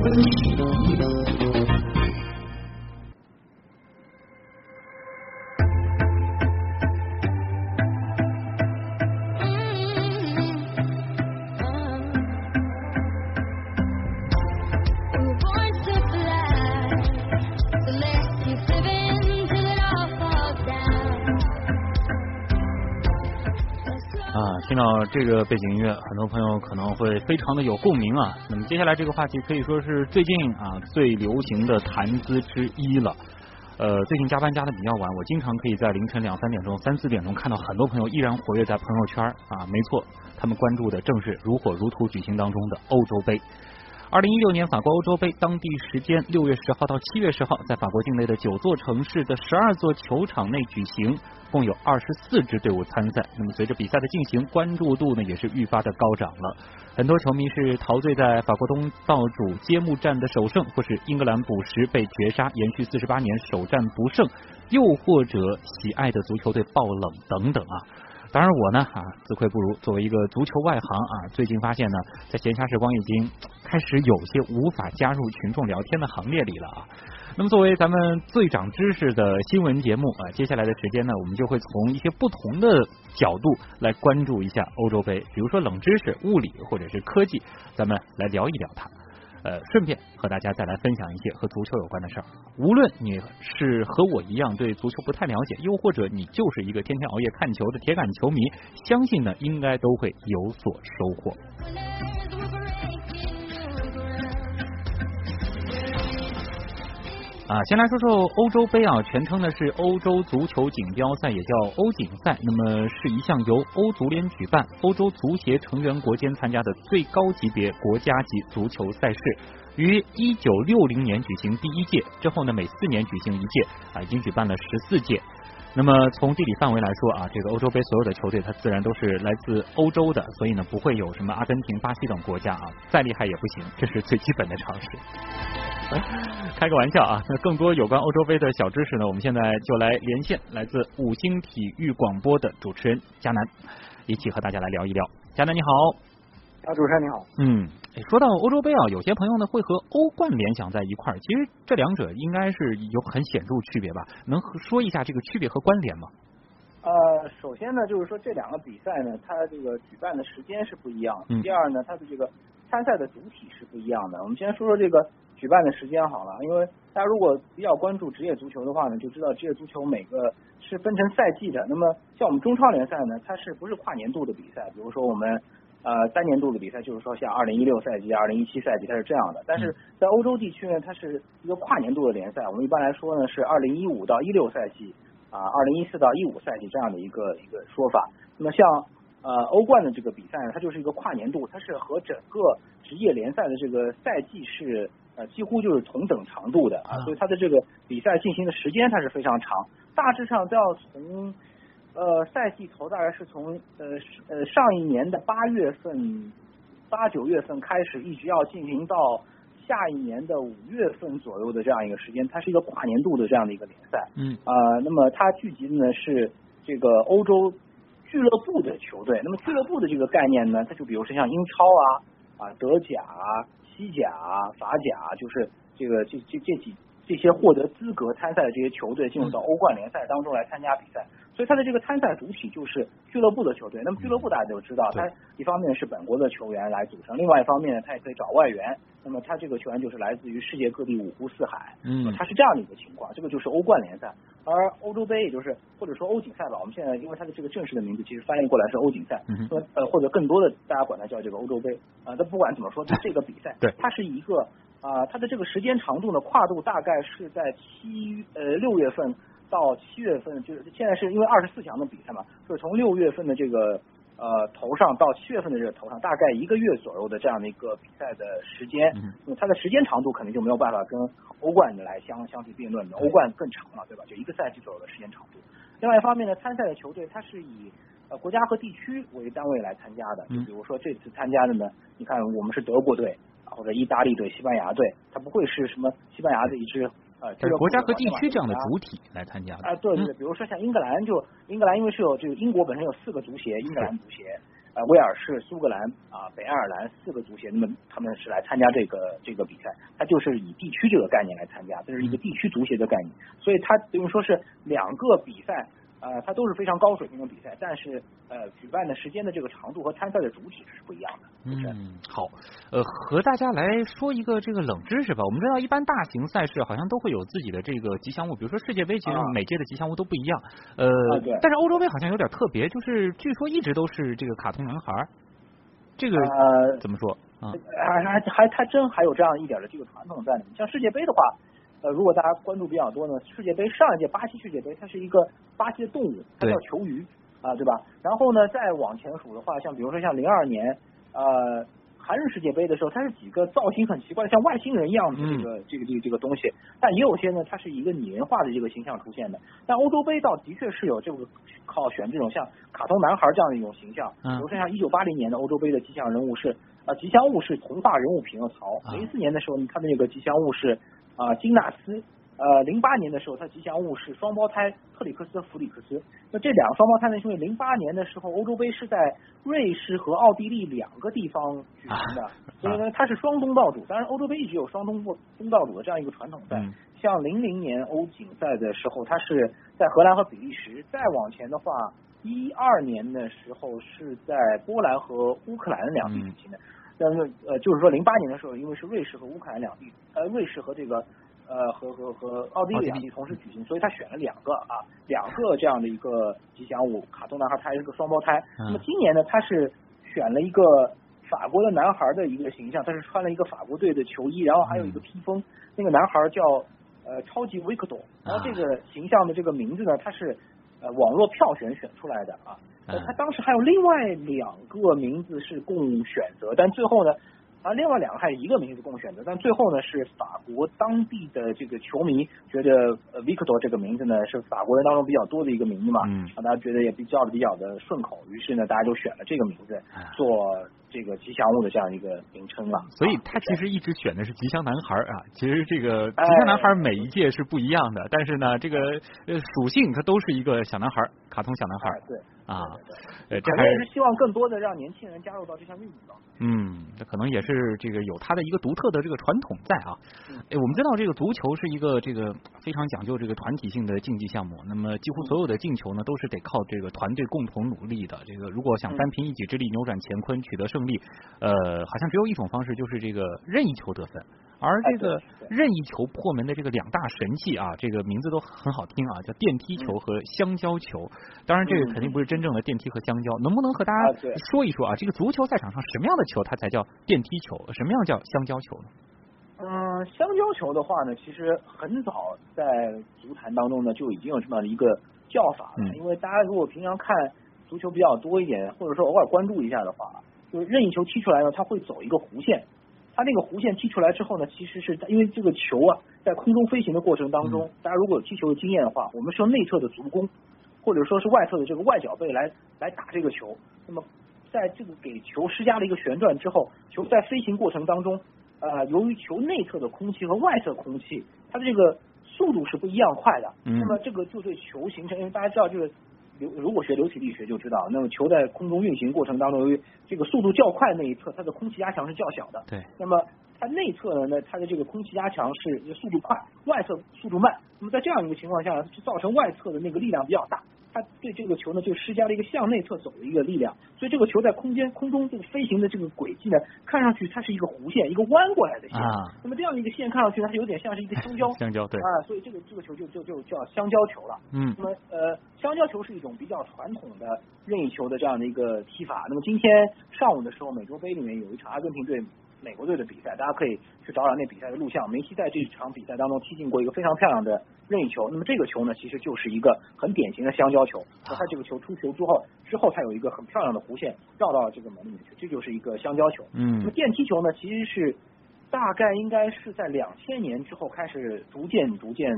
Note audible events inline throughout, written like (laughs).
Thank you. 这个背景音乐，很多朋友可能会非常的有共鸣啊。那么接下来这个话题可以说是最近啊最流行的谈资之一了。呃，最近加班加的比较晚，我经常可以在凌晨两三点钟、三四点钟看到很多朋友依然活跃在朋友圈啊。没错，他们关注的正是如火如荼举行当中的欧洲杯。二零一六年法国欧洲杯，当地时间六月十号到七月十号，在法国境内的九座城市的十二座球场内举行，共有二十四支队伍参赛。那么随着比赛的进行，关注度呢也是愈发的高涨了。很多球迷是陶醉在法国东道主揭幕战的首胜，或是英格兰补时被绝杀，延续四十八年首战不胜，又或者喜爱的足球队爆冷等等啊。当然我呢啊自愧不如，作为一个足球外行啊，最近发现呢，在闲暇时光已经开始有些无法加入群众聊天的行列里了啊。那么作为咱们最长知识的新闻节目啊，接下来的时间呢，我们就会从一些不同的角度来关注一下欧洲杯，比如说冷知识、物理或者是科技，咱们来聊一聊它。呃，顺便和大家再来分享一些和足球有关的事儿。无论你是和我一样对足球不太了解，又或者你就是一个天天熬夜看球的铁杆球迷，相信呢应该都会有所收获。啊，先来说说欧洲杯啊，全称呢是欧洲足球锦标赛，也叫欧锦赛。那么是一项由欧足联举办、欧洲足协成员国间参加的最高级别国家级足球赛事。于一九六零年举行第一届，之后呢每四年举行一届，啊，已经举办了十四届。那么从地理范围来说啊，这个欧洲杯所有的球队它自然都是来自欧洲的，所以呢不会有什么阿根廷、巴西等国家啊，再厉害也不行，这是最基本的常识。(laughs) 开个玩笑啊！那更多有关欧洲杯的小知识呢，我们现在就来连线来自五星体育广播的主持人佳南，一起和大家来聊一聊。佳南你好，啊，主持人你好。嗯，说到欧洲杯啊，有些朋友呢会和欧冠联想在一块儿，其实这两者应该是有很显著区别吧？能说一下这个区别和关联吗？呃，首先呢，就是说这两个比赛呢，它这个举办的时间是不一样。嗯。第二呢，它的这个参赛的主体是不一样的。我们先说说这个。举办的时间好了，因为大家如果比较关注职业足球的话呢，就知道职业足球每个是分成赛季的。那么像我们中超联赛呢，它是不是跨年度的比赛？比如说我们呃三年度的比赛，就是说像二零一六赛季、二零一七赛季，它是这样的。但是在欧洲地区呢，它是一个跨年度的联赛。我们一般来说呢是二零一五到一六赛季啊，二零一四到一五赛季这样的一个一个说法。那么像呃欧冠的这个比赛呢，它就是一个跨年度，它是和整个职业联赛的这个赛季是。呃，几乎就是同等长度的啊，所以它的这个比赛进行的时间它是非常长，大致上都要从呃赛季头大概是从呃呃上一年的八月份八九月份开始，一直要进行到下一年的五月份左右的这样一个时间，它是一个跨年度的这样的一个联赛。嗯。啊，那么它聚集的呢是这个欧洲俱乐部的球队，那么俱乐部的这个概念呢，它就比如说像英超啊啊德甲。西甲、法甲，就是这个这这这几这些获得资格参赛的这些球队进入到欧冠联赛当中来参加比赛，所以他的这个参赛主体就是俱乐部的球队。那么俱乐部大家都知道，它一方面是本国的球员来组成，另外一方面呢，它也可以找外援。那么他这个球员就是来自于世界各地五湖四海，嗯，他是这样的一个情况。这个就是欧冠联赛，而欧洲杯也就是或者说欧锦赛吧，我们现在因为它的这个正式的名字其实翻译过来是欧锦赛，嗯呃或者更多的大家管它叫这个欧洲杯啊。那不管怎么说，它这个比赛，(laughs) 对，它是一个啊，它的这个时间长度呢，跨度大概是在七呃六月份到七月份，就是现在是因为二十四强的比赛嘛，就是从六月份的这个。呃，头上到七月份的这个头上，大概一个月左右的这样的一个比赛的时间，那么它的时间长度肯定就没有办法跟欧冠的来相相提并论的，欧冠更长了，对吧？就一个赛季左右的时间长度。另外一方面呢，参赛的球队它是以呃国家和地区为单位来参加的，就比如说这次参加的呢，你看我们是德国队或者意大利队、西班牙队，它不会是什么西班牙的一支。呃，是国家和地区这样的主体来参加的。啊，对对对，比如说像英格兰，就英格兰，因为是有这个英国本身有四个足协，英格兰足协，呃威尔士、苏格兰啊、北爱尔兰四个足协，那么他们是来参加这个这个比赛，它就是以地区这个概念来参加，这是一个地区足协的概念，所以它等于说是两个比赛。呃，它都是非常高水平的比赛，但是呃，举办的时间的这个长度和参赛的主体是不一样的。嗯，好，呃，和大家来说一个这个冷知识吧。我们知道，一般大型赛事好像都会有自己的这个吉祥物，比如说世界杯，其实每届的吉祥物都不一样。呃，但是欧洲杯好像有点特别，就是据说一直都是这个卡通男孩。这个呃怎么说啊？还还还还真还有这样一点的这个传统在里面。像世界杯的话。呃，如果大家关注比较多呢，世界杯上一届巴西世界杯，它是一个巴西的动物，它叫球鱼啊，对吧？然后呢，再往前数的话，像比如说像零二年呃韩日世界杯的时候，它是几个造型很奇怪的，像外星人一样的这个这个这个这个东西，但也有些呢，它是一个拟人化的这个形象出现的。但欧洲杯倒的确是有这个靠选这种像卡通男孩这样的一种形象，比如说像一九八零年的欧洲杯的吉祥人物是呃吉祥物是童话人物匹诺曹，零四年的时候它的那个吉祥物是。啊，金纳斯，呃，零八年的时候，他吉祥物是双胞胎特里克斯、弗里克斯。那这两个双胞胎呢，因为零八年的时候，欧洲杯是在瑞士和奥地利两个地方举行的，所以呢，它是双东道主。当然，欧洲杯一直有双东东道主的这样一个传统在。像零零年欧锦赛的时候，它是在荷兰和比利时；再往前的话，一二年的时候是在波兰和乌克兰两地举行的。但是呃，就是说零八年的时候，因为是瑞士和乌克兰两地，呃，瑞士和这个呃和和和奥地利两地同时举行，所以他选了两个啊，两个这样的一个吉祥物，卡通男孩，他还是个双胞胎。那么今年呢，他是选了一个法国的男孩的一个形象，他是穿了一个法国队的球衣，然后还有一个披风。那个男孩叫呃超级维克多，然后这个形象的这个名字呢，他是呃网络票选选出来的啊。呃，他当时还有另外两个名字是供选择，但最后呢，啊，另外两个还有一个名字供选择，但最后呢是法国当地的这个球迷觉得呃 Victor 这个名字呢是法国人当中比较多的一个名字嘛，嗯，啊，大家觉得也比较的比较的顺口，于是呢大家就选了这个名字做这个吉祥物的这样一个名称了。所以他其实一直选的是吉祥男孩啊，其实这个吉祥男孩每一届是不一样的，但是呢这个呃属性它都是一个小男孩，卡通小男孩。对。啊，呃，这还是希望更多的让年轻人加入到这项运动当中。嗯，这可能也是这个有它的一个独特的这个传统在啊。哎，我们知道这个足球是一个这个非常讲究这个团体性的竞技项目，那么几乎所有的进球呢都是得靠这个团队共同努力的。这个如果想单凭一己之力扭转乾坤取得胜利，呃，好像只有一种方式，就是这个任意球得分。而这个任意球破门的这个两大神器啊，这个名字都很好听啊，叫电梯球和香蕉球。当然，这个肯定不是真正的电梯和香蕉。能不能和大家说一说啊？这个足球赛场上什么样的球它才叫电梯球？什么样叫香蕉球呢？嗯，香蕉球的话呢，其实很早在足坛当中呢就已经有这么样的一个叫法了。因为大家如果平常看足球比较多一点，或者说偶尔关注一下的话，就是任意球踢出来呢，它会走一个弧线。它那个弧线踢出来之后呢，其实是因为这个球啊，在空中飞行的过程当中，大家如果有踢球的经验的话，我们是用内侧的足弓，或者说是外侧的这个外脚背来来打这个球。那么在这个给球施加了一个旋转之后，球在飞行过程当中，呃，由于球内侧的空气和外侧空气，它的这个速度是不一样快的。那么这个就对球形成，因为大家知道就是。流如果学流体力学就知道，那么球在空中运行过程当中，由于这个速度较快那一侧，它的空气压强是较小的。对。那么它内侧呢，那它的这个空气压强是速度快，外侧速度慢。那么在这样一个情况下，就造成外侧的那个力量比较大。它对这个球呢，就施加了一个向内侧走的一个力量，所以这个球在空间空中这个飞行的这个轨迹呢，看上去它是一个弧线，一个弯过来的线。啊。那么这样的一个线看上去它是有点像是一个香蕉。(laughs) 香蕉对。啊，所以这个这个球就就就叫香蕉球了。嗯。那么呃，香蕉球是一种比较传统的任意球的这样的一个踢法。那么今天上午的时候，美洲杯里面有一场阿根廷队。美国队的比赛，大家可以去找找那比赛的录像。梅西在这场比赛当中踢进过一个非常漂亮的任意球。那么这个球呢，其实就是一个很典型的香蕉球。那它这个球出球之后，之后他有一个很漂亮的弧线绕到了这个门里面去，这就是一个香蕉球。嗯。那么电梯球呢，其实是大概应该是在两千年之后开始逐渐逐渐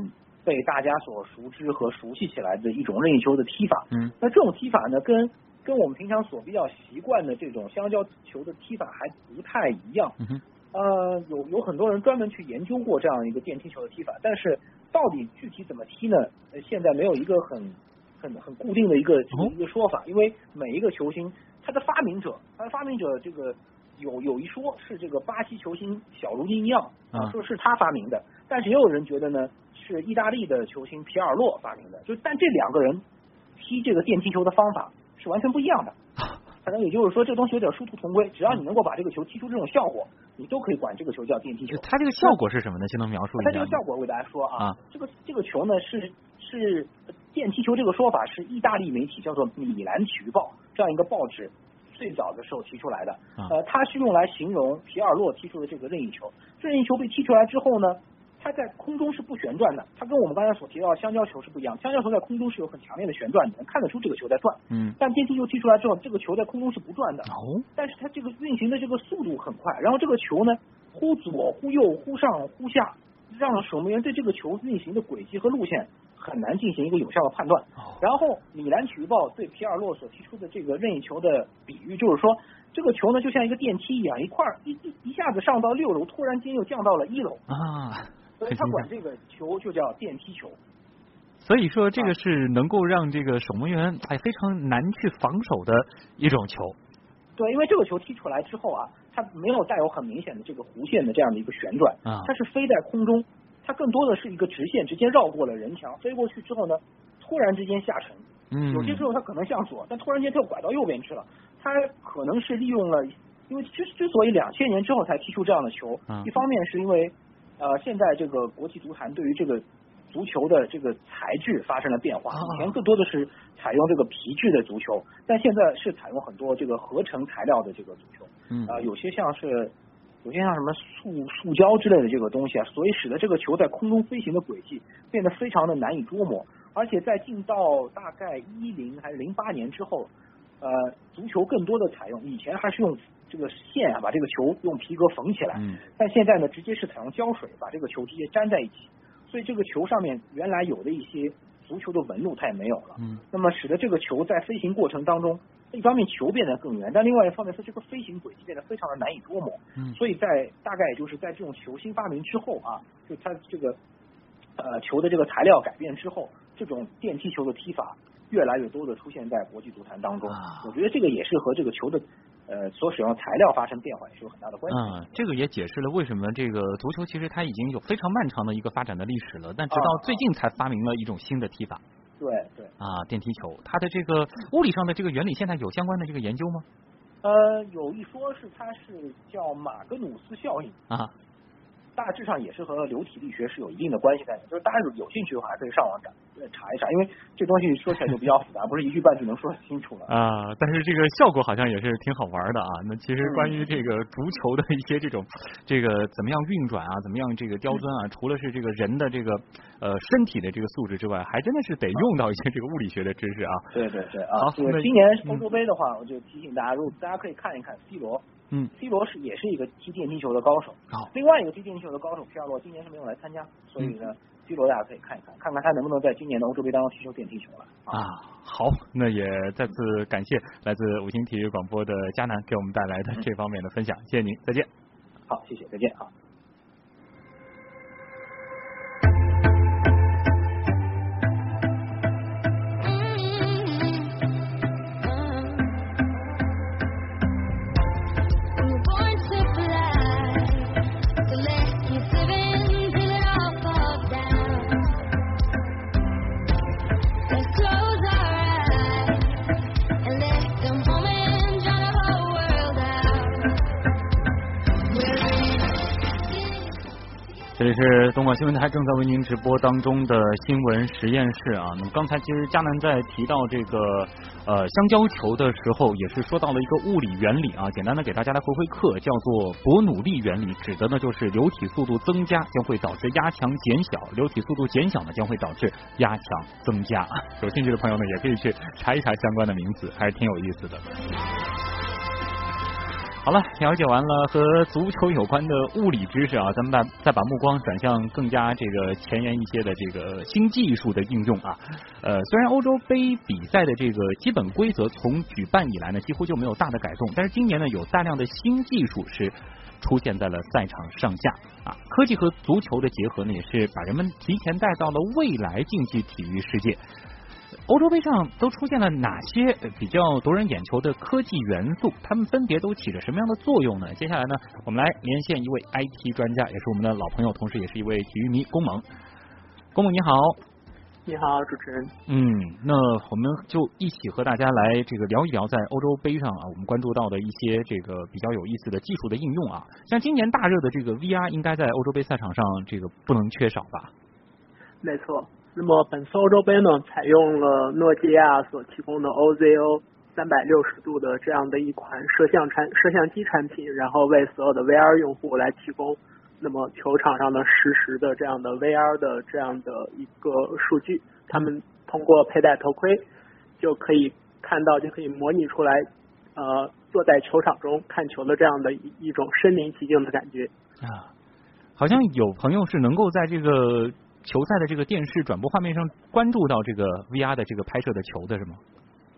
被大家所熟知和熟悉起来的一种任意球的踢法。嗯。那这种踢法呢，跟跟我们平常所比较习惯的这种香蕉球的踢法还不太一样。呃，有有很多人专门去研究过这样一个电梯球的踢法，但是到底具体怎么踢呢？现在没有一个很很很固定的一个一个说法，因为每一个球星，他的发明者，他的发明者这个有有一说是这个巴西球星小卢金尼奥啊，说是他发明的，但是也有人觉得呢是意大利的球星皮尔洛发明的，就但这两个人踢这个电踢球的方法是完全不一样的。可能也就是说，这个东西有点殊途同归，只要你能够把这个球踢出这种效果，你都可以管这个球叫电梯球。它这个效果是什么呢？先能描述一下。它这个效果，我给大家说啊，这个这个球呢是是电梯球这个说法是意大利媒体叫做米兰体育报这样一个报纸最早的时候提出来的。呃，它是用来形容皮尔洛踢出的这个任意球。任意球被踢出来之后呢？它在空中是不旋转的，它跟我们刚才所提到的香蕉球是不一样。香蕉球在空中是有很强烈的旋转，你能看得出这个球在转。嗯。但电梯球踢出来之后，这个球在空中是不转的。哦。但是它这个运行的这个速度很快，然后这个球呢，忽左忽右，忽上忽下，让守门员对这个球运行的轨迹和路线很难进行一个有效的判断。哦然后米兰体育报对皮尔洛所提出的这个任意球的比喻，就是说这个球呢就像一个电梯一样，一块一一一下子上到六楼，突然间又降到了一楼。啊。所以他管这个球就叫电梯球，所以说这个是能够让这个守门员哎非常难去防守的一种球。对，因为这个球踢出来之后啊，它没有带有很明显的这个弧线的这样的一个旋转，它是飞在空中，它更多的是一个直线，直接绕过了人墙，飞过去之后呢，突然之间下沉。嗯。有些时候它可能向左，但突然间它又拐到右边去了。它可能是利用了，因为之之所以两千年之后才踢出这样的球，一方面是因为。呃，现在这个国际足坛对于这个足球的这个材质发生了变化，以前更多的是采用这个皮质的足球，但现在是采用很多这个合成材料的这个足球。嗯。啊，有些像是有些像什么塑塑胶之类的这个东西啊，所以使得这个球在空中飞行的轨迹变得非常的难以捉摸，而且在进到大概一零还是零八年之后，呃，足球更多的采用以前还是用。这个线啊，把这个球用皮革缝起来，嗯但现在呢，直接是采用胶水把这个球直接粘在一起，所以这个球上面原来有的一些足球的纹路它也没有了。嗯，那么使得这个球在飞行过程当中，一方面球变得更圆，但另外一方面它这个飞行轨迹变得非常的难以捉摸。嗯，所以在大概也就是在这种球新发明之后啊，就它这个呃球的这个材料改变之后，这种电气球的踢法越来越多的出现在国际足坛当中。我觉得这个也是和这个球的。呃，所使用材料发生变化也是有很大的关系。嗯，这个也解释了为什么这个足球其实它已经有非常漫长的一个发展的历史了，但直到最近才发明了一种新的踢法。对对。啊，电踢球，它的这个物理上的这个原理现在有相关的这个研究吗？呃，有一说是它是叫马格努斯效应。啊。大致上也是和流体力学是有一定的关系在的，就是大家有兴趣的话，还可以上网查查一查，因为这东西说起来就比较复杂，不是一句半句能说很清楚的 (laughs) 啊。但是这个效果好像也是挺好玩的啊。那其实关于这个足球的一些这种这个怎么样运转啊，怎么样这个刁钻啊，除了是这个人的这个呃身体的这个素质之外，还真的是得用到一些这个物理学的知识啊。对对对啊。好，今年欧洲杯的话，我就提醒大家，如果大家可以看一看 C 罗。嗯，C 罗是也是一个踢电梯球的高手。好，另外一个踢电梯球的高手皮尔洛今年是没有来参加，所以呢，C 罗大家可以看一看，看看他能不能在今年的欧洲杯当中踢出电梯球来。啊，好，那也再次感谢来自五星体育广播的佳南给我们带来的这方面的分享，谢谢您，再见。好，谢谢，再见啊。新闻台正在为您直播当中的新闻实验室啊。那么刚才其实佳南在提到这个呃香蕉球的时候，也是说到了一个物理原理啊。简单的给大家来回回课，叫做伯努利原理，指的呢就是流体速度增加将会导致压强减小，流体速度减小呢将会导致压强增加。有兴趣的朋友呢，也可以去查一查相关的名字，还是挺有意思的。好了，了解完了和足球有关的物理知识啊，咱们把再把目光转向更加这个前沿一些的这个新技术的应用啊。呃，虽然欧洲杯比赛的这个基本规则从举办以来呢几乎就没有大的改动，但是今年呢有大量的新技术是出现在了赛场上下啊。科技和足球的结合呢，也是把人们提前带到了未来竞技体育世界。欧洲杯上都出现了哪些比较夺人眼球的科技元素？它们分别都起着什么样的作用呢？接下来呢，我们来连线一位 IT 专家，也是我们的老朋友，同时也是一位体育迷，龚猛。龚猛你好，你好，主持人。嗯，那我们就一起和大家来这个聊一聊在欧洲杯上啊，我们关注到的一些这个比较有意思的技术的应用啊。像今年大热的这个 VR，应该在欧洲杯赛场上这个不能缺少吧？没错。那么本次欧洲杯呢，采用了诺基亚所提供的 OZO 三百六十度的这样的一款摄像产摄像机产品，然后为所有的 VR 用户来提供那么球场上的实时的这样的 VR 的这样的一个数据，他们通过佩戴头盔就可以看到，就可以模拟出来呃坐在球场中看球的这样的一一种身临其境的感觉啊，好像有朋友是能够在这个。球赛的这个电视转播画面上关注到这个 VR 的这个拍摄的球的是吗？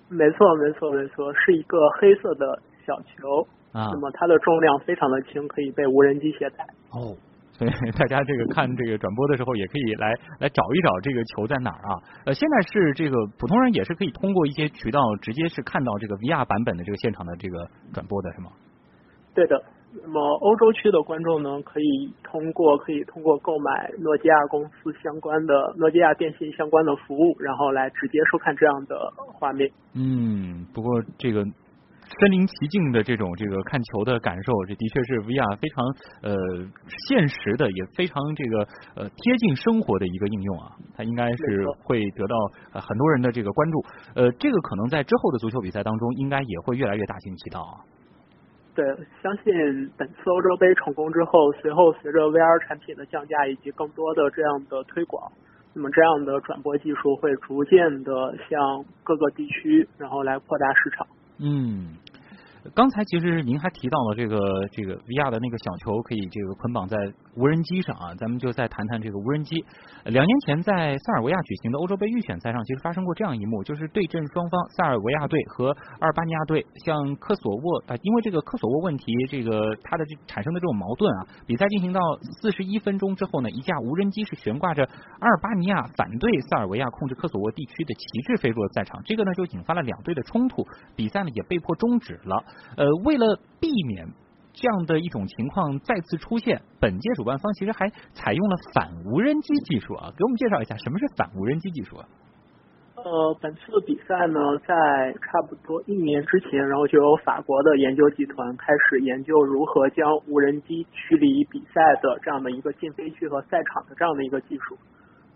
没错，没错，没错，是一个黑色的小球啊。那么它的重量非常的轻，可以被无人机携带。哦，所以 (laughs) 大家这个看这个转播的时候，也可以来来找一找这个球在哪儿啊。呃，现在是这个普通人也是可以通过一些渠道直接是看到这个 VR 版本的这个现场的这个转播的是吗？对的。那么欧洲区的观众呢，可以通过可以通过购买诺基亚公司相关的诺基亚电信相关的服务，然后来直接收看这样的画面。嗯，不过这个身临其境的这种这个看球的感受，这的确是 VR 非常呃现实的，也非常这个呃贴近生活的一个应用啊。它应该是会得到很多人的这个关注。呃，这个可能在之后的足球比赛当中，应该也会越来越大行其道啊。对，相信本次欧洲杯成功之后，随后随着 VR 产品的降价以及更多的这样的推广，那么这样的转播技术会逐渐的向各个地区，然后来扩大市场。嗯。刚才其实您还提到了这个这个 VR 的那个小球可以这个捆绑在无人机上啊，咱们就再谈谈这个无人机。两年前在塞尔维亚举行的欧洲杯预选赛上，其实发生过这样一幕，就是对阵双方塞尔维亚队和阿尔巴尼亚队，像科索沃啊，因为这个科索沃问题，这个它的这产生的这种矛盾啊，比赛进行到四十一分钟之后呢，一架无人机是悬挂着阿尔巴尼亚反对塞尔维亚控制科索沃地区的旗帜飞入了赛场，这个呢就引发了两队的冲突，比赛呢也被迫终止了。呃，为了避免这样的一种情况再次出现，本届主办方其实还采用了反无人机技术啊。给我们介绍一下什么是反无人机技术啊？呃，本次的比赛呢，在差不多一年之前，然后就有法国的研究集团开始研究如何将无人机驱离比赛的这样的一个禁飞区和赛场的这样的一个技术。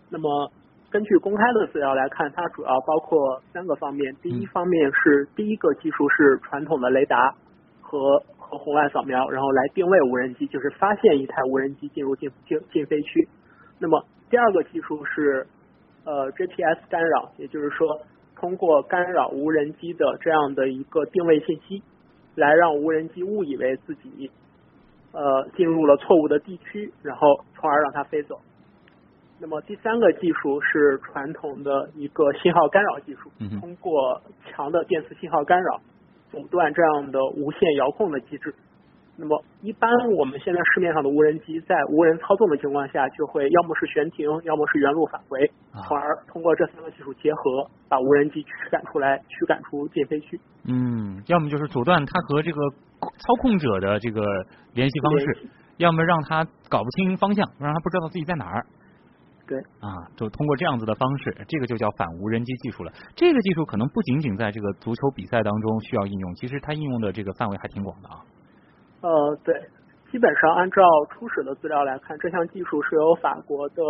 那么根据公开的资料来看，它主要包括三个方面。第一方面是第一个技术是传统的雷达和和红外扫描，然后来定位无人机，就是发现一台无人机进入禁禁禁飞区。那么第二个技术是呃 GPS 干扰，也就是说通过干扰无人机的这样的一个定位信息，来让无人机误以为自己呃进入了错误的地区，然后从而让它飞走。那么第三个技术是传统的一个信号干扰技术，通过强的电磁信号干扰阻断这样的无线遥控的机制。那么一般我们现在市面上的无人机在无人操纵的情况下，就会要么是悬停，要么是原路返回，从而通过这三个技术结合，把无人机驱赶出来，驱赶出禁飞区。嗯，要么就是阻断它和这个操控者的这个联系方式，要么让它搞不清方向，让它不知道自己在哪儿。对啊，就通过这样子的方式，这个就叫反无人机技术了。这个技术可能不仅仅在这个足球比赛当中需要应用，其实它应用的这个范围还挺广的啊。呃，对，基本上按照初始的资料来看，这项技术是由法国的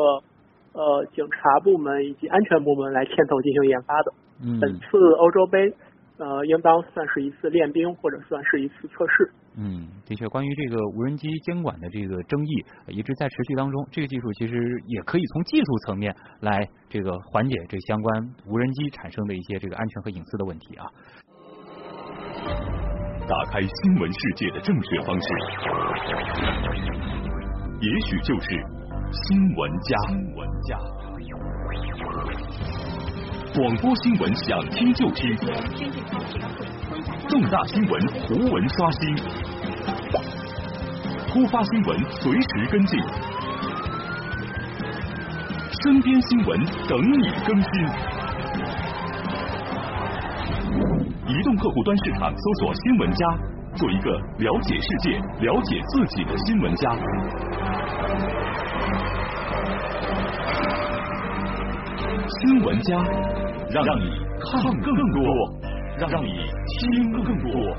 呃警察部门以及安全部门来牵头进行研发的。嗯。本次欧洲杯。呃，应当算是一次练兵，或者算是一次测试。嗯，的确，关于这个无人机监管的这个争议一直在持续当中。这个技术其实也可以从技术层面来这个缓解这相关无人机产生的一些这个安全和隐私的问题啊。打开新闻世界的正确方式，也许就是新闻家。新闻家。广播新闻想听就听，重大新闻图文刷新，突发新闻随时跟进，身边新闻等你更新。移动客户端市场搜索“新闻家”，做一个了解世界、了解自己的新闻家。新闻家，让让你看更多，让让你听更多。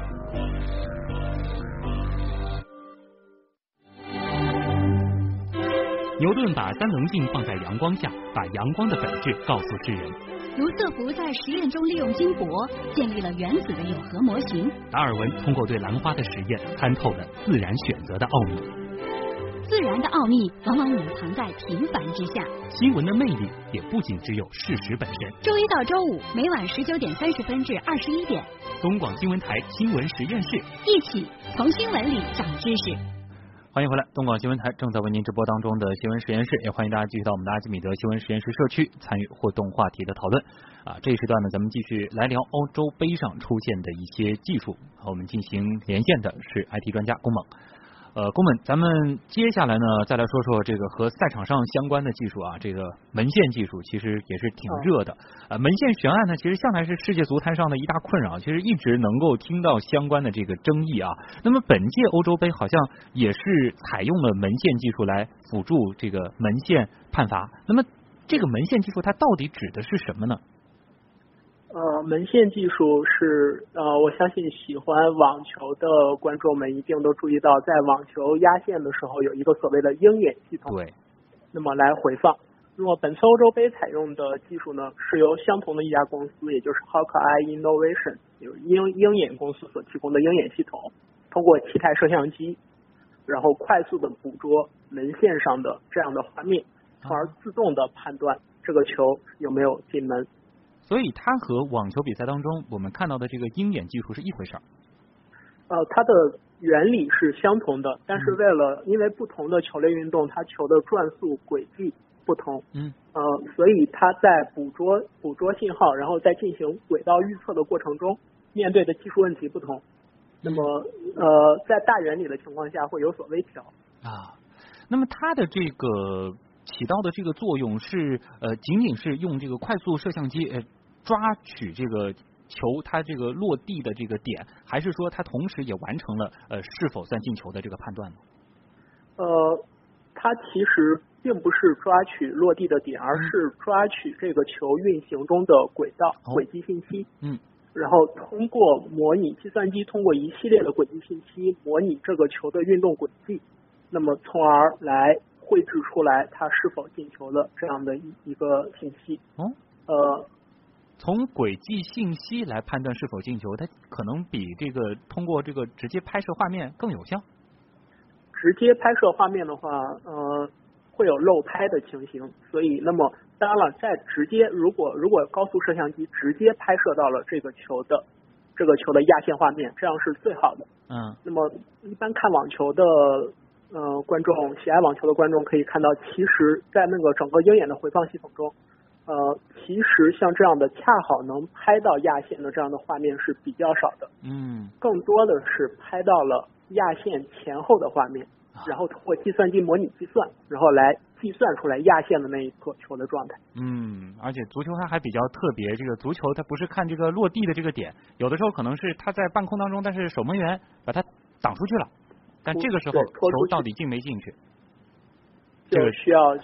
牛顿把三棱镜放在阳光下，把阳光的本质告诉世人。卢瑟福在实验中利用金箔建立了原子的有核模型。达尔文通过对兰花的实验，参透了自然选择的奥秘。自然的奥秘往往隐藏在平凡之下。新闻的魅力也不仅只有事实本身。周一到周五每晚十九点三十分至二十一点，东广新闻台新闻实验室，一起从新闻里长知识。欢迎回来，东广新闻台正在为您直播当中的新闻实验室，也欢迎大家继续到我们的阿基米德新闻实验室社区参与互动话题的讨论。啊，这一时段呢，咱们继续来聊欧洲杯上出现的一些技术。和我们进行连线的是 IT 专家龚猛。呃，宫本，咱们接下来呢，再来说说这个和赛场上相关的技术啊，这个门线技术其实也是挺热的。呃，门线悬案呢，其实向来是世界足坛上的一大困扰，其实一直能够听到相关的这个争议啊。那么本届欧洲杯好像也是采用了门线技术来辅助这个门线判罚。那么这个门线技术它到底指的是什么呢？呃，门线技术是呃，我相信喜欢网球的观众们一定都注意到，在网球压线的时候有一个所谓的鹰眼系统。对。那么来回放。那么本次欧洲杯采用的技术呢，是由相同的一家公司，也就是 Hawkeye Innovation，就是鹰鹰眼公司所提供的鹰眼系统，通过七台摄像机，然后快速的捕捉门线上的这样的画面，从而自动的判断这个球有没有进门。所以它和网球比赛当中我们看到的这个鹰眼技术是一回事儿。呃，它的原理是相同的，但是为了因为不同的球类运动，它球的转速轨迹不同，嗯，呃，所以它在捕捉捕捉信号，然后在进行轨道预测的过程中，面对的技术问题不同，那么呃，在大原理的情况下会有所微调。啊，那么它的这个起到的这个作用是呃，仅仅是用这个快速摄像机呃。抓取这个球，它这个落地的这个点，还是说它同时也完成了呃是否算进球的这个判断呢？呃，它其实并不是抓取落地的点，而是抓取这个球运行中的轨道轨迹信息。嗯。然后通过模拟计算机通过一系列的轨迹信息模拟这个球的运动轨迹，那么从而来绘制出来它是否进球的这样的一一个信息。哦。呃。从轨迹信息来判断是否进球，它可能比这个通过这个直接拍摄画面更有效。直接拍摄画面的话，呃，会有漏拍的情形，所以那么当然了，在直接如果如果高速摄像机直接拍摄到了这个球的这个球的压线画面，这样是最好的。嗯。那么一般看网球的呃观众，喜爱网球的观众可以看到，其实，在那个整个鹰眼的回放系统中。呃，其实像这样的恰好能拍到压线的这样的画面是比较少的，嗯，更多的是拍到了压线前后的画面，然后通过计算机模拟计算，然后来计算出来压线的那一颗球的状态。嗯，而且足球它还比较特别，这个足球它不是看这个落地的这个点，有的时候可能是它在半空当中，但是守门员把它挡出去了，但这个时候球到底进没进去，这个需要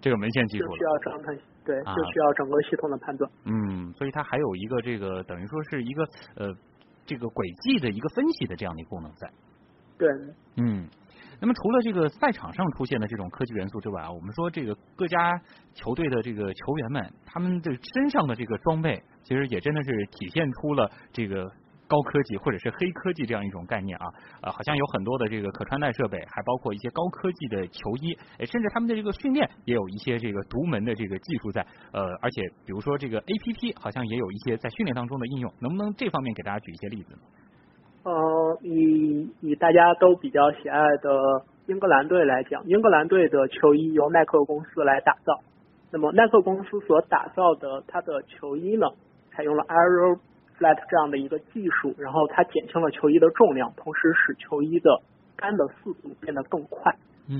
这个门线技术需要张探。对，就需要整个系统的判断。嗯，所以它还有一个这个等于说是一个呃这个轨迹的一个分析的这样的一个功能在。对。嗯，那么除了这个赛场上出现的这种科技元素之外啊，我们说这个各家球队的这个球员们，他们的身上的这个装备，其实也真的是体现出了这个。高科技或者是黑科技这样一种概念啊，呃，好像有很多的这个可穿戴设备，还包括一些高科技的球衣，甚至他们的这个训练也有一些这个独门的这个技术在，呃，而且比如说这个 A P P 好像也有一些在训练当中的应用，能不能这方面给大家举一些例子呢？呃，以以大家都比较喜爱的英格兰队来讲，英格兰队的球衣由耐克公司来打造，那么耐克公司所打造的它的球衣呢，采用了 Aero。Flat 这样的一个技术，然后它减轻了球衣的重量，同时使球衣的干的速度变得更快，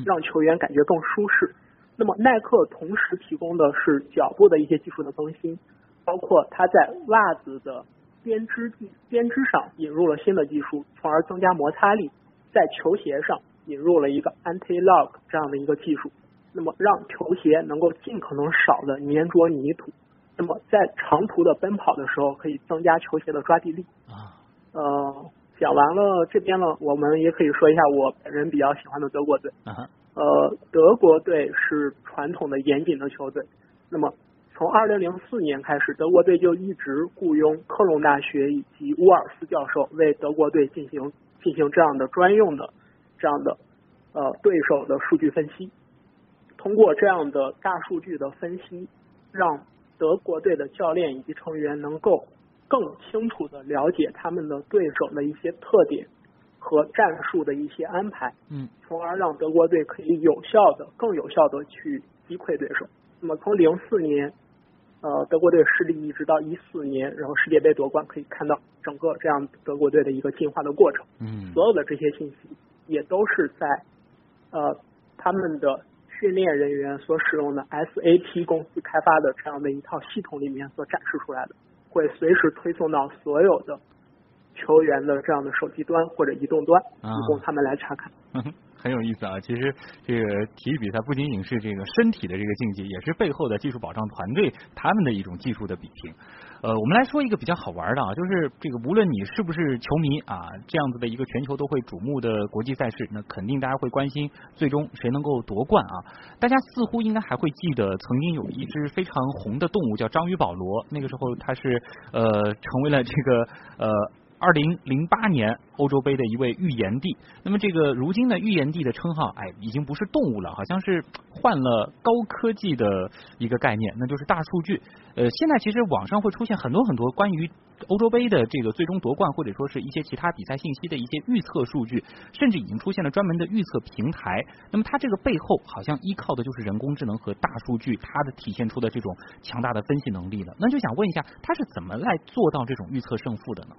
让球员感觉更舒适。那么耐克同时提供的是脚部的一些技术的更新，包括它在袜子的编织技编织上引入了新的技术，从而增加摩擦力，在球鞋上引入了一个 anti-lock 这样的一个技术，那么让球鞋能够尽可能少的粘着泥土，那么在长途的奔跑的时候可以增加球鞋的抓地力。啊，呃，讲完了这边呢，我们也可以说一下我本人比较喜欢的德国队。啊，呃，德国队是传统的严谨的球队。那么，从二零零四年开始，德国队就一直雇佣科隆大学以及乌尔斯教授为德国队进行进行这样的专用的这样的呃对手的数据分析。通过这样的大数据的分析，让德国队的教练以及成员能够更清楚的了解他们的对手的一些特点和战术的一些安排。嗯从而让德国队可以有效的、更有效的去击溃对手。那么从零四年，呃，德国队失利一直到一四年，然后世界杯夺冠，可以看到整个这样德国队的一个进化的过程。嗯所有的这些信息也都是在呃他们的训练人员所使用的 SAP 公司开发的这样的一套系统里面所展示出来的，会随时推送到所有的球员的这样的手机端或者移动端，啊以供他们来查看。(laughs) 很有意思啊！其实这个体育比赛不仅仅是这个身体的这个竞技，也是背后的技术保障团队他们的一种技术的比拼。呃，我们来说一个比较好玩的啊，就是这个无论你是不是球迷啊，这样子的一个全球都会瞩目的国际赛事，那肯定大家会关心最终谁能够夺冠啊。大家似乎应该还会记得，曾经有一只非常红的动物叫章鱼保罗，那个时候它是呃成为了这个呃。二零零八年欧洲杯的一位预言帝，那么这个如今的预言帝的称号，哎，已经不是动物了，好像是换了高科技的一个概念，那就是大数据。呃，现在其实网上会出现很多很多关于欧洲杯的这个最终夺冠，或者说是一些其他比赛信息的一些预测数据，甚至已经出现了专门的预测平台。那么它这个背后好像依靠的就是人工智能和大数据，它的体现出的这种强大的分析能力了。那就想问一下，它是怎么来做到这种预测胜负的呢？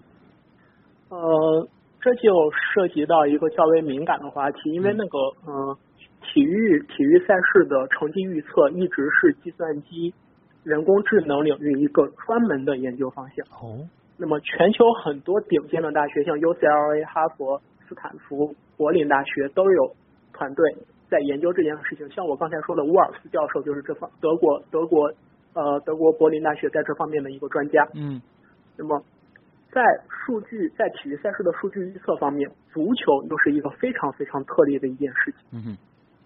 呃，这就涉及到一个较为敏感的话题，因为那个呃，体育体育赛事的成绩预测一直是计算机、人工智能领域一个专门的研究方向。哦，那么全球很多顶尖的大学，像 UCLA、哈佛、斯坦福、柏林大学都有团队在研究这件事情。像我刚才说的，乌尔斯教授就是这方德国德国呃德国柏林大学在这方面的一个专家。嗯那么，在数据在体育赛事的数据预测方面，足球又是一个非常非常特例的一件事情。嗯哼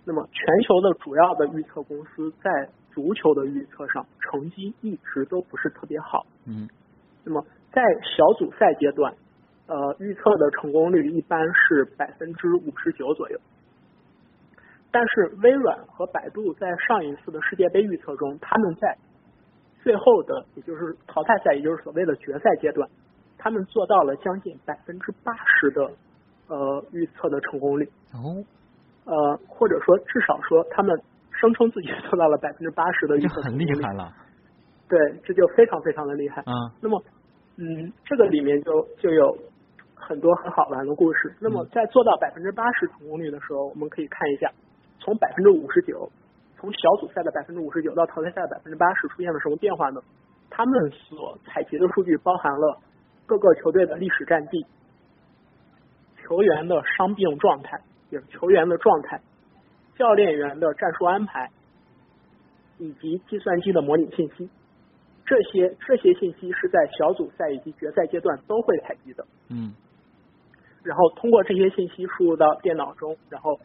那么，全球的主要的预测公司在足球的预测上成绩一直都不是特别好。嗯那么，在小组赛阶段，呃，预测的成功率一般是百分之五十九左右。但是微软和百度在上一次的世界杯预测中，他们在最后的，也就是淘汰赛，也就是所谓的决赛阶段，他们做到了将近百分之八十的呃预测的成功率，哦，呃，或者说至少说他们声称自己做到了百分之八十的预测成功率，很厉害了对，这就非常非常的厉害。啊那么，嗯，这个里面就就有很多很好玩的故事。那么，在做到百分之八十成功率的时候，我们可以看一下，从百分之五十九，从小组赛的百分之五十九到淘汰赛的百分之八十出现了什么变化呢？他们所采集的数据包含了各个球队的历史战绩、球员的伤病状态，也是球员的状态、教练员的战术安排，以及计算机的模拟信息。这些这些信息是在小组赛以及决赛阶段都会采集的，嗯然后通过这些信息输入到电脑中，然后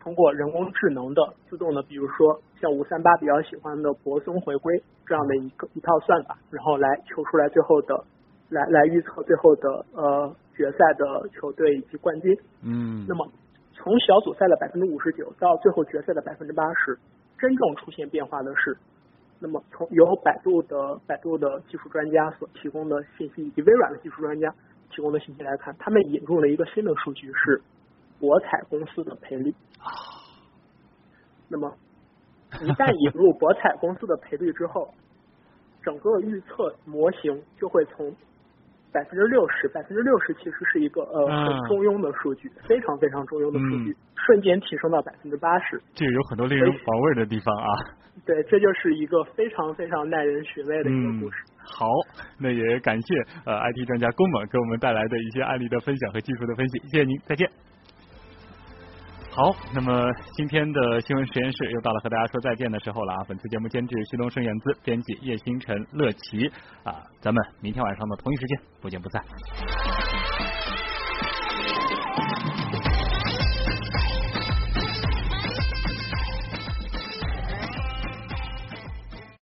通过人工智能的自动的，比如说像五三八比较喜欢的博松回归这样的一个一套算法，然后来求出来最后的来来预测最后的呃决赛的球队以及冠军。嗯那么从小组赛的百分之五十九到最后决赛的百分之八十，真正出现变化的是，那么从由百度的百度的技术专家所提供的信息，以及微软的技术专家提供的信息来看，他们引入了一个新的数据是博彩公司的赔率。那么一旦引入博彩公司的赔率之后，整个预测模型就会从百分之六十，百分之六十其实是一个呃嗯很中庸的数据，非常非常中庸的数据，瞬间提升到百分之八十。这个有很多令人防卫的地方啊。对，这就是一个非常非常耐人寻味的一个故事。嗯好，那也感谢呃 IT 专家龚猛给我们带来的一些案例的分享和技术的分析，谢谢您，再见。好，那么今天的新闻实验室又到了和大家说再见的时候了啊！本次节目监制徐东升、燕姿，编辑叶星辰、乐琪啊，咱们明天晚上的同一时间不见不散。